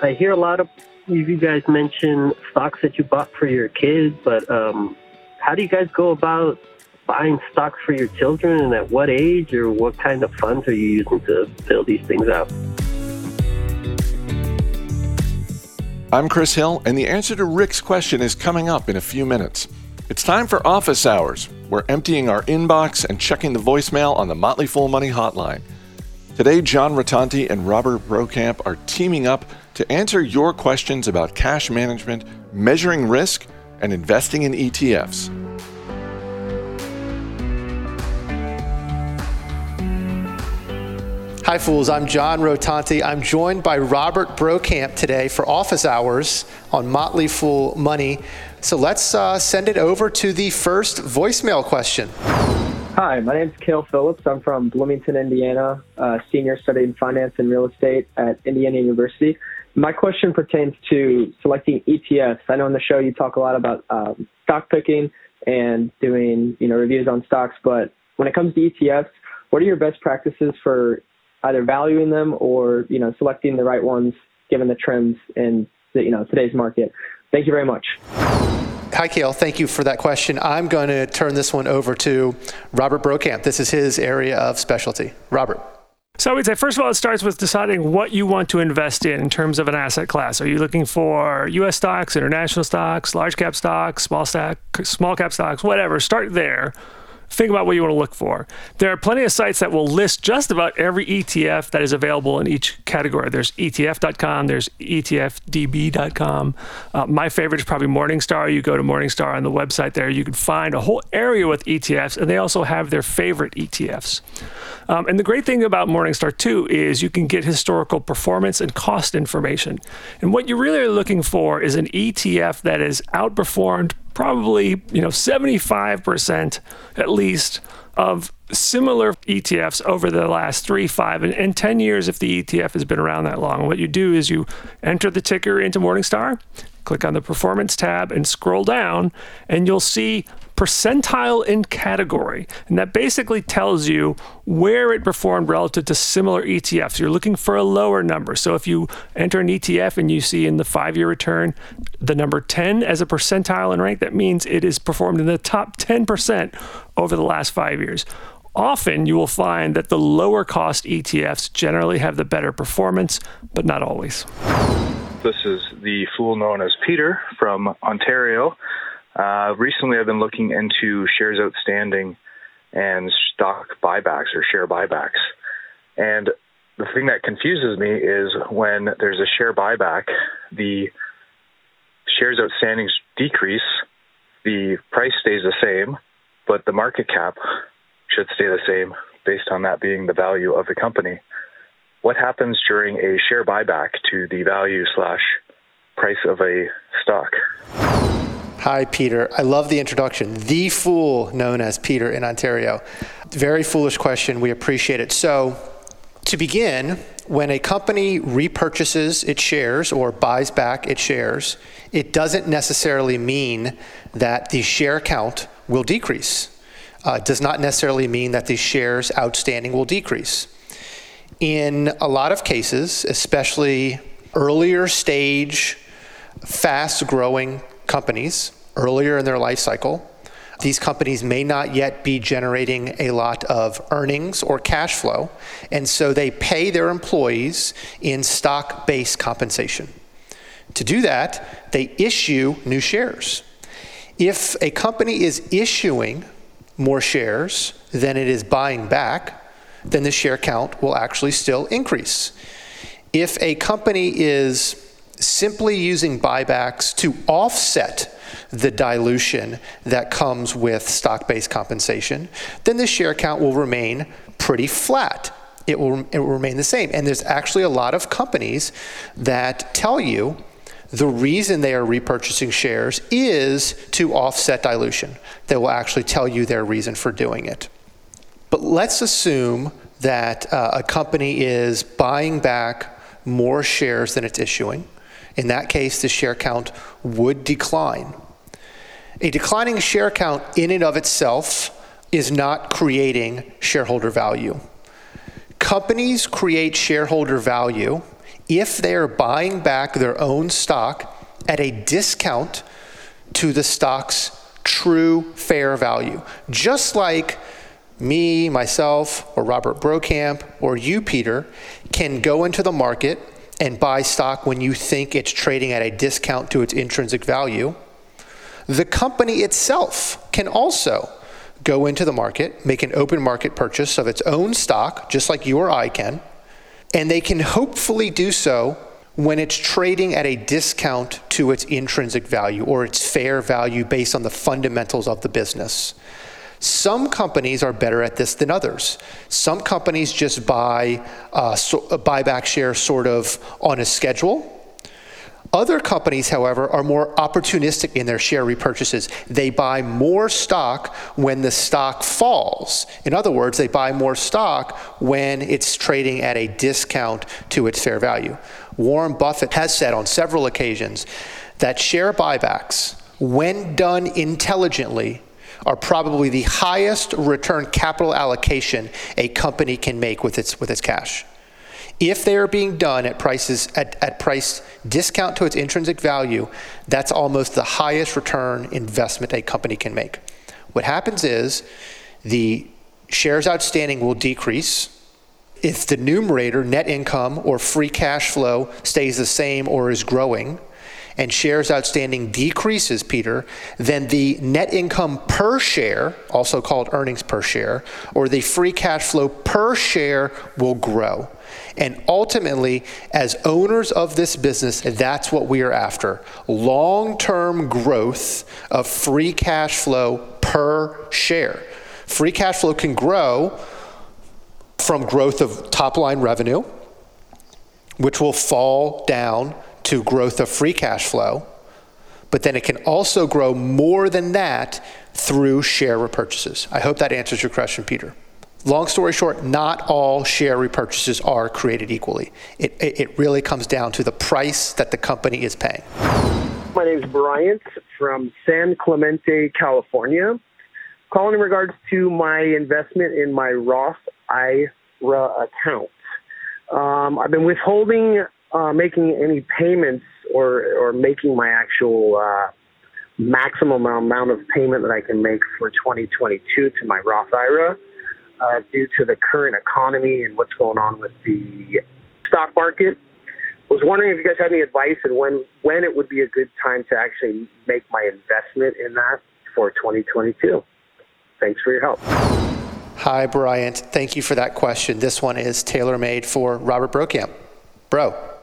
I hear a lot of you guys mention stocks that you bought for your kids, but um, how do you guys go about buying stocks for your children and at what age or what kind of funds are you using to build these things out? I'm Chris Hill, and the answer to Rick's question is coming up in a few minutes. It's time for office hours. We're emptying our inbox and checking the voicemail on the Motley Fool Money Hotline. Today, John Rotonti and Robert Brokamp are teaming up to answer your questions about cash management, measuring risk, and investing in ETFs. Hi, fools. I'm John Rotonti. I'm joined by Robert Brokamp today for office hours on Motley Fool Money. So let's uh, send it over to the first voicemail question. Hi, my name is Kale Phillips. I'm from Bloomington, Indiana, uh, senior studying finance and real estate at Indiana University. My question pertains to selecting ETFs. I know in the show you talk a lot about um, stock picking and doing you know reviews on stocks, but when it comes to ETFs, what are your best practices for either valuing them or you know selecting the right ones given the trends in the, you know today's market. Thank you very much. Hi, Kale. Thank you for that question. I'm going to turn this one over to Robert Brokamp. This is his area of specialty. Robert. So I would say, first of all, it starts with deciding what you want to invest in in terms of an asset class. Are you looking for U.S. stocks, international stocks, large cap stocks, small stack, small cap stocks, whatever? Start there think about what you want to look for. There are plenty of sites that will list just about every ETF that is available in each category. There's ETF.com, there's ETFDB.com. Uh, my favorite is probably Morningstar. You go to Morningstar on the website there, you can find a whole area with ETFs, and they also have their favorite ETFs. Um, and the great thing about Morningstar too is you can get historical performance and cost information. And what you really are looking for is an ETF that is outperformed probably, you know, 75% at least of similar ETFs over the last three, five, and, and 10 years if the ETF has been around that long. What you do is you enter the ticker into Morningstar, click on the performance tab, and scroll down, and you'll see percentile in category. And that basically tells you where it performed relative to similar ETFs. You're looking for a lower number. So if you enter an ETF and you see in the five year return the number 10 as a percentile in rank, that means it is performed in the top 10% over the last five years. Often you will find that the lower cost ETFs generally have the better performance, but not always. This is the fool known as Peter from Ontario. Uh, recently, I've been looking into shares outstanding and stock buybacks or share buybacks. And the thing that confuses me is when there's a share buyback, the shares outstanding decrease, the price stays the same, but the market cap should stay the same based on that being the value of the company. What happens during a share buyback to the value slash price of a stock? Hi, Peter. I love the introduction. The fool known as Peter in Ontario. Very foolish question. We appreciate it. So, to begin, when a company repurchases its shares or buys back its shares, it doesn't necessarily mean that the share count will decrease. Uh, does not necessarily mean that the shares outstanding will decrease. In a lot of cases, especially earlier stage, fast growing companies earlier in their life cycle. These companies may not yet be generating a lot of earnings or cash flow, and so they pay their employees in stock based compensation. To do that, they issue new shares. If a company is issuing more shares than it is buying back, then the share count will actually still increase. If a company is simply using buybacks to offset the dilution that comes with stock based compensation, then the share count will remain pretty flat. It will, it will remain the same. And there's actually a lot of companies that tell you the reason they are repurchasing shares is to offset dilution. They will actually tell you their reason for doing it. But let's assume that uh, a company is buying back more shares than it's issuing. In that case, the share count would decline. A declining share count in and of itself is not creating shareholder value. Companies create shareholder value if they're buying back their own stock at a discount to the stock's true fair value. Just like me, myself, or Robert Brokamp, or you, Peter, can go into the market and buy stock when you think it's trading at a discount to its intrinsic value. The company itself can also go into the market, make an open market purchase of its own stock, just like you or I can, and they can hopefully do so when it's trading at a discount to its intrinsic value or its fair value based on the fundamentals of the business. Some companies are better at this than others. Some companies just buy uh, so, uh, buyback shares sort of on a schedule. Other companies, however, are more opportunistic in their share repurchases. They buy more stock when the stock falls. In other words, they buy more stock when it's trading at a discount to its fair value. Warren Buffett has said on several occasions that share buybacks, when done intelligently, are probably the highest return capital allocation a company can make with its, with its cash. If they are being done at prices at, at price discount to its intrinsic value, that's almost the highest return investment a company can make. What happens is the shares outstanding will decrease if the numerator, net income or free cash flow, stays the same or is growing, and shares outstanding decreases, Peter, then the net income per share, also called earnings per share, or the free cash flow per share will grow. And ultimately, as owners of this business, that's what we are after long term growth of free cash flow per share. Free cash flow can grow from growth of top line revenue, which will fall down to growth of free cash flow, but then it can also grow more than that through share repurchases. I hope that answers your question, Peter. Long story short, not all share repurchases are created equally. It, it really comes down to the price that the company is paying. My name is Bryant from San Clemente, California. Calling in regards to my investment in my Roth IRA account. Um, I've been withholding uh, making any payments or or making my actual uh, maximum amount of payment that I can make for 2022 to my Roth IRA uh, due to the current economy and what's going on with the stock market. I was wondering if you guys had any advice and when when it would be a good time to actually make my investment in that for 2022. Thanks for your help. Hi, Bryant. Thank you for that question. This one is tailor made for Robert Brokamp. Bro.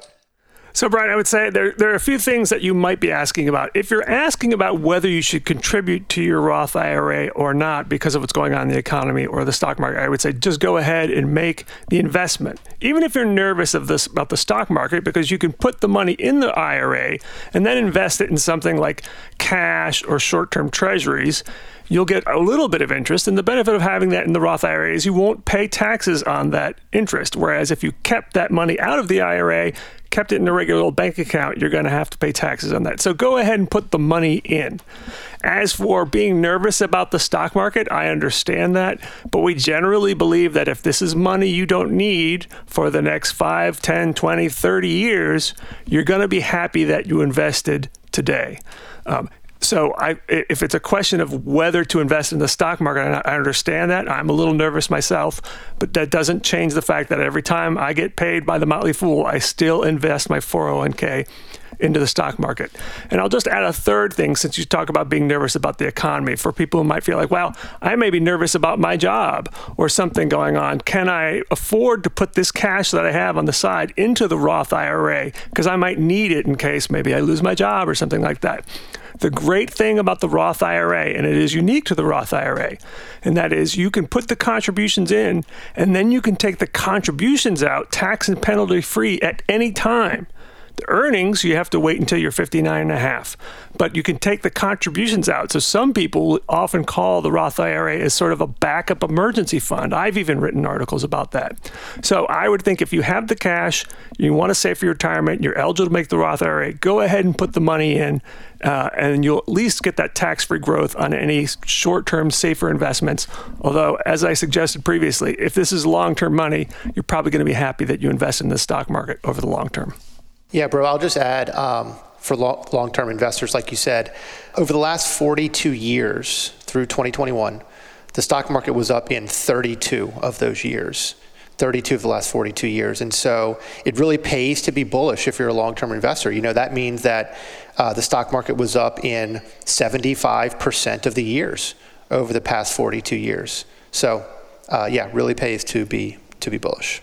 So, Brian, I would say there, there are a few things that you might be asking about. If you're asking about whether you should contribute to your Roth IRA or not because of what's going on in the economy or the stock market, I would say just go ahead and make the investment. Even if you're nervous of this about the stock market, because you can put the money in the IRA and then invest it in something like cash or short-term treasuries you'll get a little bit of interest. And the benefit of having that in the Roth IRA is you won't pay taxes on that interest. Whereas if you kept that money out of the IRA, kept it in a regular old bank account, you're going to have to pay taxes on that. So go ahead and put the money in. As for being nervous about the stock market, I understand that, but we generally believe that if this is money you don't need for the next 5, 10, 20, 30 years, you're going to be happy that you invested today. Um, so I, if it's a question of whether to invest in the stock market, I understand that. I'm a little nervous myself, but that doesn't change the fact that every time I get paid by the Motley Fool, I still invest my 401k into the stock market. And I'll just add a third thing since you talk about being nervous about the economy for people who might feel like, well, I may be nervous about my job or something going on. Can I afford to put this cash that I have on the side into the Roth IRA because I might need it in case maybe I lose my job or something like that? The great thing about the Roth IRA, and it is unique to the Roth IRA, and that is you can put the contributions in and then you can take the contributions out tax and penalty free at any time. The earnings, you have to wait until you're 59 and a half. But you can take the contributions out. So some people often call the Roth IRA as sort of a backup emergency fund. I've even written articles about that. So I would think if you have the cash, you want to save for your retirement, you're eligible to make the Roth IRA, go ahead and put the money in, uh, and you'll at least get that tax free growth on any short term, safer investments. Although, as I suggested previously, if this is long term money, you're probably going to be happy that you invest in the stock market over the long term. Yeah, bro, I'll just add um, for long term investors, like you said, over the last 42 years through 2021, the stock market was up in 32 of those years. 32 of the last 42 years. And so it really pays to be bullish if you're a long term investor. You know, that means that uh, the stock market was up in 75% of the years over the past 42 years. So, uh, yeah, really pays to be to be bullish.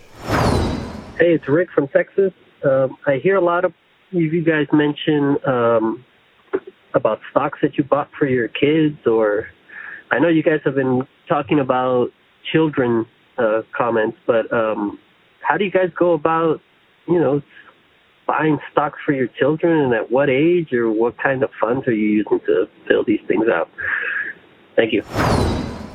Hey, it's Rick from Texas. Um, I hear a lot of you guys mention um, about stocks that you bought for your kids, or I know you guys have been talking about children uh, comments, but um, how do you guys go about, you know, buying stocks for your children, and at what age, or what kind of funds are you using to fill these things out? Thank you.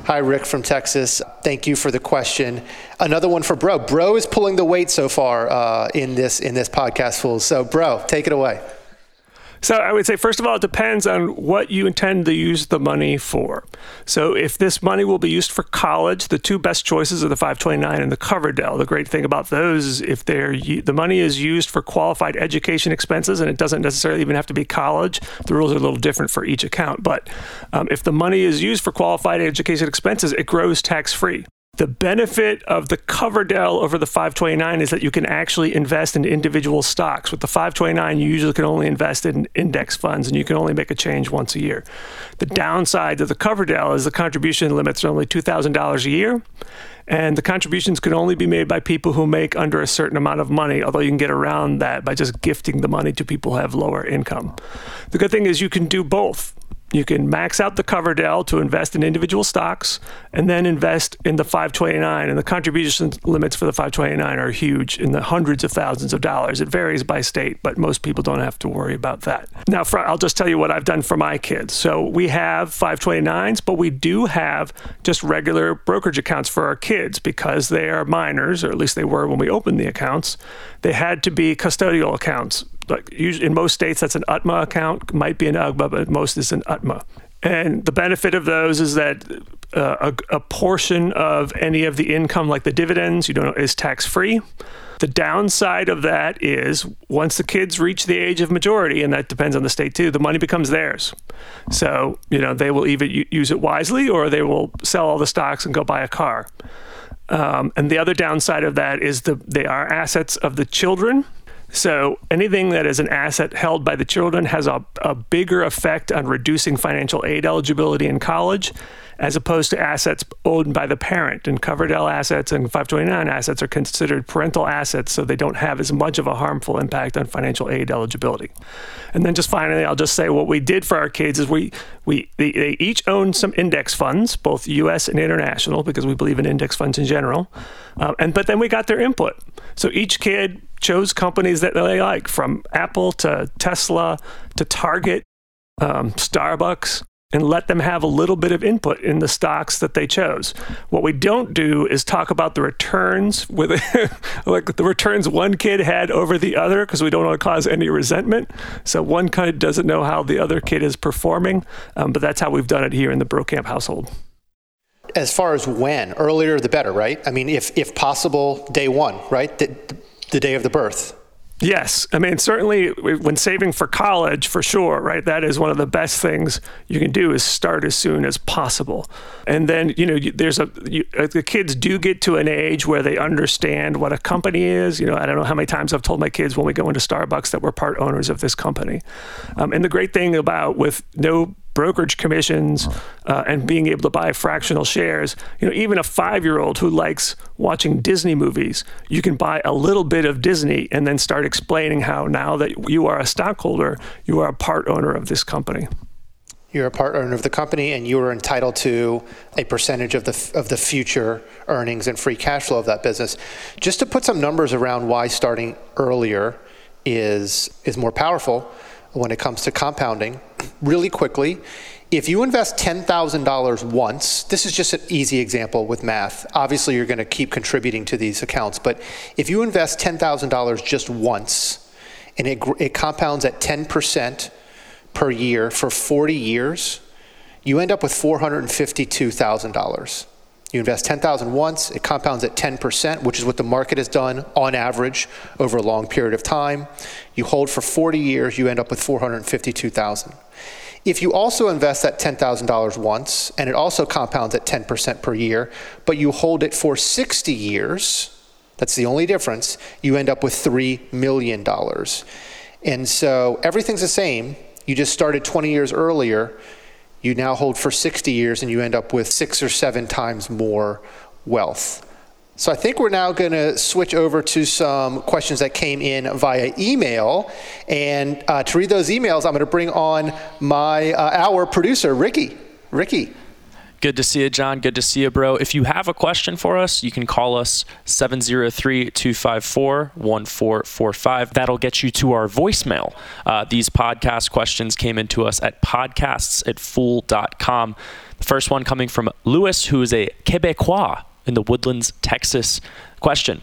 Hi, Rick from Texas. Thank you for the question. Another one for Bro. Bro is pulling the weight so far uh, in this in this podcast, fools. So, Bro, take it away. So I would say, first of all, it depends on what you intend to use the money for. So if this money will be used for college, the two best choices are the 529 and the Coverdell. The great thing about those is if they're the money is used for qualified education expenses, and it doesn't necessarily even have to be college. The rules are a little different for each account, but um, if the money is used for qualified education expenses, it grows tax free. The benefit of the Coverdell over the 529 is that you can actually invest in individual stocks. With the 529, you usually can only invest in index funds and you can only make a change once a year. The downside of the Coverdell is the contribution limits are only $2,000 a year. And the contributions can only be made by people who make under a certain amount of money, although you can get around that by just gifting the money to people who have lower income. The good thing is you can do both you can max out the Coverdell to invest in individual stocks and then invest in the 529. And the contribution limits for the 529 are huge in the hundreds of thousands of dollars. It varies by state, but most people don't have to worry about that. Now, for, I'll just tell you what I've done for my kids. So we have 529s, but we do have just regular brokerage accounts for our kids because they are minors, or at least they were when we opened the accounts. They had to be custodial accounts like in most states that's an UTMA account, might be an UGMA, but most is an UTMA. And the benefit of those is that uh, a, a, portion of any of the income, like the dividends, you don't know, is tax free. The downside of that is once the kids reach the age of majority, and that depends on the state too, the money becomes theirs. So, you know, they will either use it wisely or they will sell all the stocks and go buy a car. Um, and the other downside of that is the they are assets of the children. So anything that is an asset held by the children has a, a bigger effect on reducing financial aid eligibility in college as opposed to assets owned by the parent. And Coverdell assets and 529 assets are considered parental assets, so they don't have as much of a harmful impact on financial aid eligibility. And then just finally, I'll just say what we did for our kids is we we they, they each own some index funds, both U.S. and international, because we believe in index funds in general. Um, and but then we got their input. So each kid chose companies that they like, from Apple to Tesla to Target, um, Starbucks, and let them have a little bit of input in the stocks that they chose. What we don't do is talk about the returns with like the returns one kid had over the other because we don't want to cause any resentment. So one kid doesn't know how the other kid is performing, um, but that's how we've done it here in the Brokamp household. As far as when, earlier the better, right? I mean, if if possible, day one, right? The, the day of the birth. Yes. I mean, certainly when saving for college, for sure, right? That is one of the best things you can do is start as soon as possible. And then, you know, there's a, you, uh, the kids do get to an age where they understand what a company is. You know, I don't know how many times I've told my kids when we go into Starbucks that we're part owners of this company. Um, and the great thing about with no brokerage commissions uh, and being able to buy fractional shares. You know, even a five-year-old who likes watching Disney movies, you can buy a little bit of Disney and then start explaining how now that you are a stockholder, you are a part owner of this company. You're a part owner of the company, and you are entitled to a percentage of the of the future earnings and free cash flow of that business. Just to put some numbers around why starting earlier is, is more powerful when it comes to compounding. Really quickly, if you invest $10,000 once, this is just an easy example with math. Obviously, you're going to keep contributing to these accounts, but if you invest $10,000 just once and it, it compounds at 10% per year for 40 years, you end up with $452,000. You invest 10,000 once, it compounds at 10%, which is what the market has done on average over a long period of time. You hold for 40 years, you end up with 452,000. If you also invest that $10,000 once and it also compounds at 10% per year, but you hold it for 60 years, that's the only difference, you end up with $3 million. And so everything's the same. You just started 20 years earlier you now hold for 60 years and you end up with six or seven times more wealth. So I think we're now going to switch over to some questions that came in via email. And uh, to read those emails, I'm going to bring on my uh, our producer, Ricky. Ricky. Good to see you, John. Good to see you, bro. If you have a question for us, you can call us 703 254 1445. That'll get you to our voicemail. Uh, these podcast questions came into us at podcasts at fool.com. The first one coming from Lewis, who is a Quebecois in the Woodlands, Texas. Question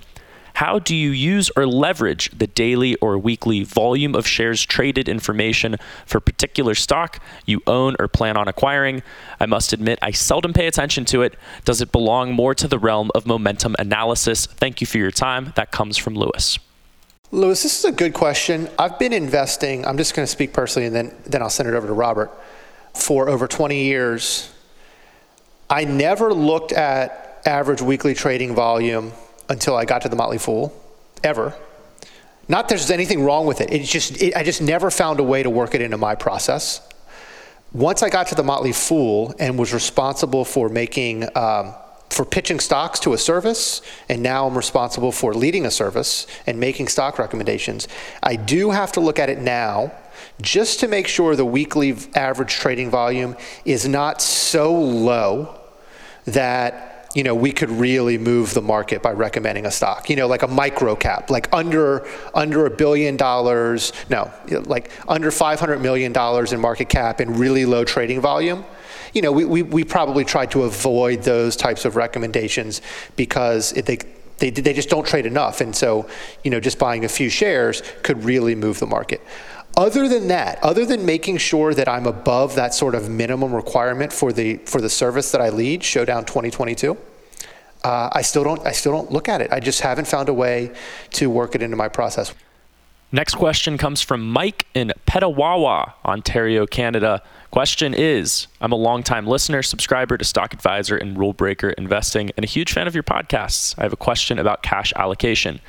how do you use or leverage the daily or weekly volume of shares traded information for particular stock you own or plan on acquiring? I must admit, I seldom pay attention to it. Does it belong more to the realm of momentum analysis? Thank you for your time. That comes from Lewis. Lewis, this is a good question. I've been investing, I'm just going to speak personally and then, then I'll send it over to Robert, for over 20 years. I never looked at average weekly trading volume until I got to the Motley Fool, ever. Not that there's anything wrong with it. It just it, I just never found a way to work it into my process. Once I got to the Motley Fool and was responsible for making um, for pitching stocks to a service, and now I'm responsible for leading a service and making stock recommendations. I do have to look at it now just to make sure the weekly average trading volume is not so low that you know, we could really move the market by recommending a stock. You know, like a micro cap, like under under a billion dollars, no, like under 500 million dollars in market cap and really low trading volume. You know, we, we, we probably tried to avoid those types of recommendations because it, they they, they just don't trade enough. And so, you know, just buying a few shares could really move the market. Other than that, other than making sure that I'm above that sort of minimum requirement for the for the service that I lead, Showdown 2022, uh, I still don't I still don't look at it. I just haven't found a way to work it into my process. Next question comes from Mike in Petawawa, Ontario, Canada. Question is I'm a longtime listener, subscriber to Stock Advisor and Rule Breaker Investing, and a huge fan of your podcasts. I have a question about cash allocation.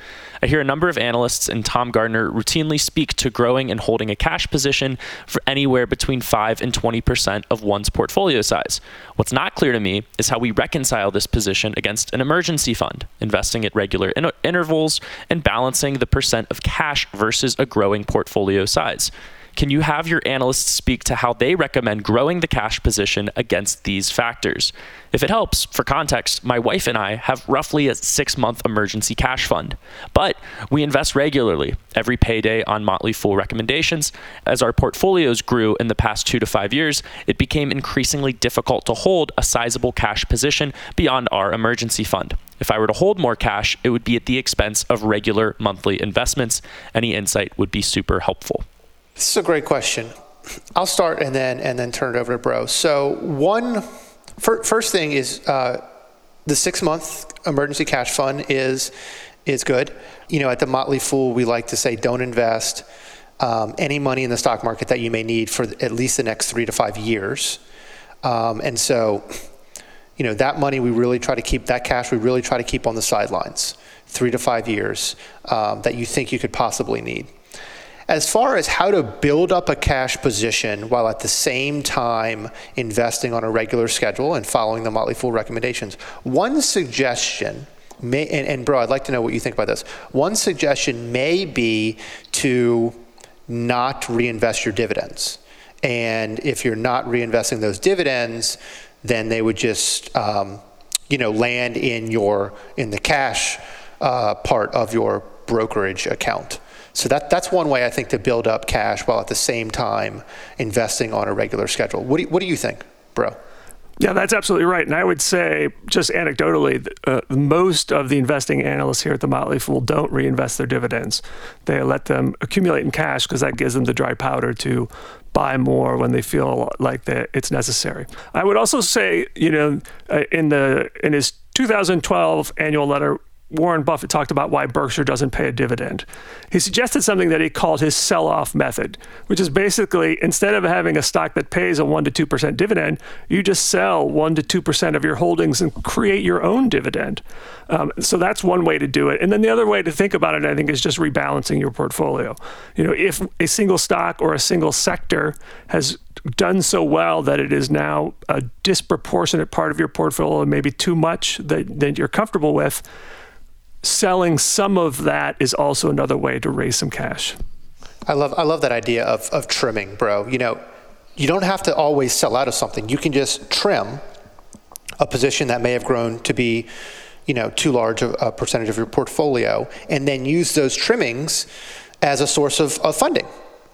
I hear a number of analysts and Tom Gardner routinely speak to growing and holding a cash position for anywhere between 5 and 20% of one's portfolio size. What's not clear to me is how we reconcile this position against an emergency fund, investing at regular in- intervals and balancing the percent of cash versus a growing portfolio size. Can you have your analysts speak to how they recommend growing the cash position against these factors? If it helps, for context, my wife and I have roughly a six month emergency cash fund, but we invest regularly every payday on Motley Fool recommendations. As our portfolios grew in the past two to five years, it became increasingly difficult to hold a sizable cash position beyond our emergency fund. If I were to hold more cash, it would be at the expense of regular monthly investments. Any insight would be super helpful. This is a great question. I'll start and then and then turn it over to Bro. So one first thing is uh, the six month emergency cash fund is is good. You know, at the Motley Fool, we like to say don't invest um, any money in the stock market that you may need for at least the next three to five years. Um, and so, you know, that money we really try to keep that cash we really try to keep on the sidelines, three to five years um, that you think you could possibly need. As far as how to build up a cash position while at the same time investing on a regular schedule and following the Motley Fool recommendations, one suggestion may, and, and bro, I'd like to know what you think about this. One suggestion may be to not reinvest your dividends. And if you're not reinvesting those dividends, then they would just, um, you know, land in your in the cash uh, part of your brokerage account. So that, that's one way I think to build up cash while at the same time investing on a regular schedule. What do you, what do you think, bro? Yeah, that's absolutely right. And I would say, just anecdotally, uh, most of the investing analysts here at the Motley Fool don't reinvest their dividends. They let them accumulate in cash because that gives them the dry powder to buy more when they feel like that it's necessary. I would also say, you know, uh, in the in his 2012 annual letter, Warren Buffett talked about why Berkshire doesn't pay a dividend. He suggested something that he called his sell off method, which is basically instead of having a stock that pays a 1% to 2% dividend, you just sell 1% to 2% of your holdings and create your own dividend. Um, so that's one way to do it. And then the other way to think about it, I think, is just rebalancing your portfolio. You know, if a single stock or a single sector has done so well that it is now a disproportionate part of your portfolio, maybe too much that, that you're comfortable with selling some of that is also another way to raise some cash. I love I love that idea of of trimming, bro. You know, you don't have to always sell out of something. You can just trim a position that may have grown to be, you know, too large a, a percentage of your portfolio, and then use those trimmings as a source of, of funding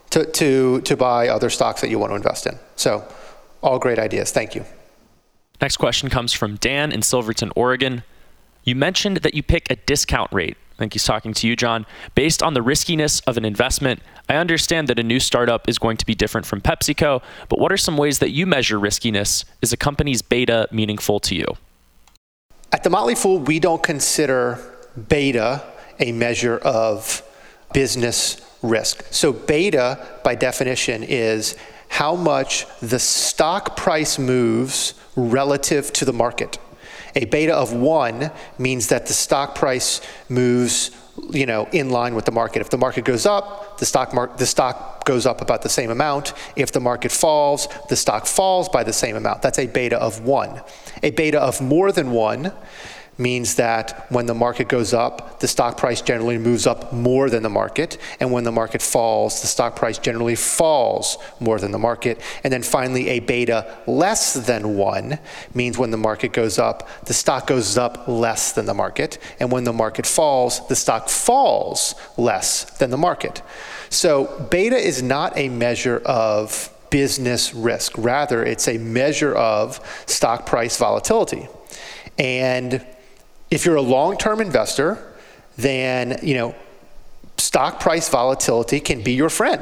to, to to buy other stocks that you want to invest in. So, all great ideas. Thank you. Next question comes from Dan in Silverton, Oregon. You mentioned that you pick a discount rate. I think he's talking to you, John. Based on the riskiness of an investment, I understand that a new startup is going to be different from PepsiCo, but what are some ways that you measure riskiness? Is a company's beta meaningful to you? At the Motley Fool, we don't consider beta a measure of business risk. So, beta, by definition, is how much the stock price moves relative to the market. A beta of one means that the stock price moves you know, in line with the market. If the market goes up, the stock, the stock goes up about the same amount. If the market falls, the stock falls by the same amount. That's a beta of one. A beta of more than one means that when the market goes up, the stock price generally moves up more than the market. And when the market falls, the stock price generally falls more than the market. And then finally, a beta less than one means when the market goes up, the stock goes up less than the market. And when the market falls, the stock falls less than the market. So beta is not a measure of business risk. Rather, it's a measure of stock price volatility. And if you're a long-term investor, then, you know, stock price volatility can be your friend.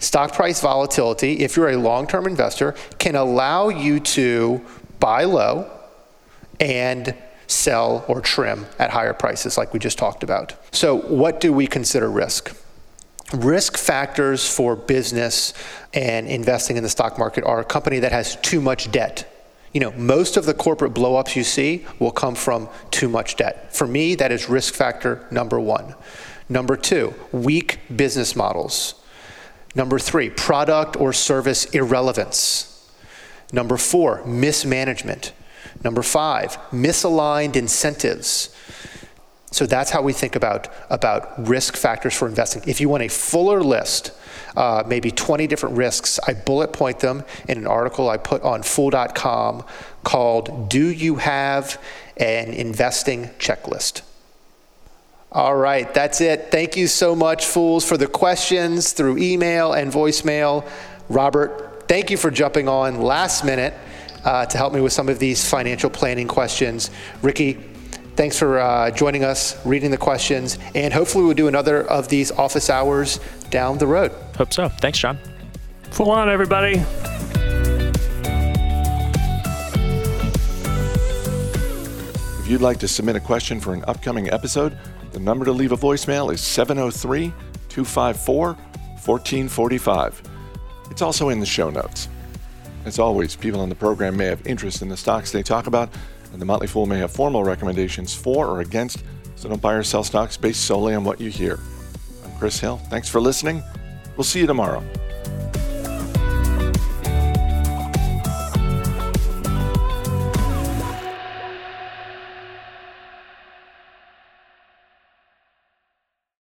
Stock price volatility, if you're a long-term investor, can allow you to buy low and sell or trim at higher prices like we just talked about. So, what do we consider risk? Risk factors for business and investing in the stock market are a company that has too much debt you know, most of the corporate blowups you see will come from too much debt. For me, that is risk factor number one. Number two, weak business models. Number three, product or service irrelevance. Number four, mismanagement. Number five, misaligned incentives. So that's how we think about, about risk factors for investing. If you want a fuller list, uh, maybe 20 different risks. I bullet point them in an article I put on fool.com called Do You Have an Investing Checklist? All right, that's it. Thank you so much, Fools, for the questions through email and voicemail. Robert, thank you for jumping on last minute uh, to help me with some of these financial planning questions. Ricky, thanks for uh, joining us, reading the questions, and hopefully we'll do another of these office hours down the road. Hope so. Thanks, John. Full on, everybody. If you'd like to submit a question for an upcoming episode, the number to leave a voicemail is 703 254 1445. It's also in the show notes. As always, people on the program may have interest in the stocks they talk about, and the Motley Fool may have formal recommendations for or against, so don't buy or sell stocks based solely on what you hear. I'm Chris Hill. Thanks for listening. We'll see you tomorrow.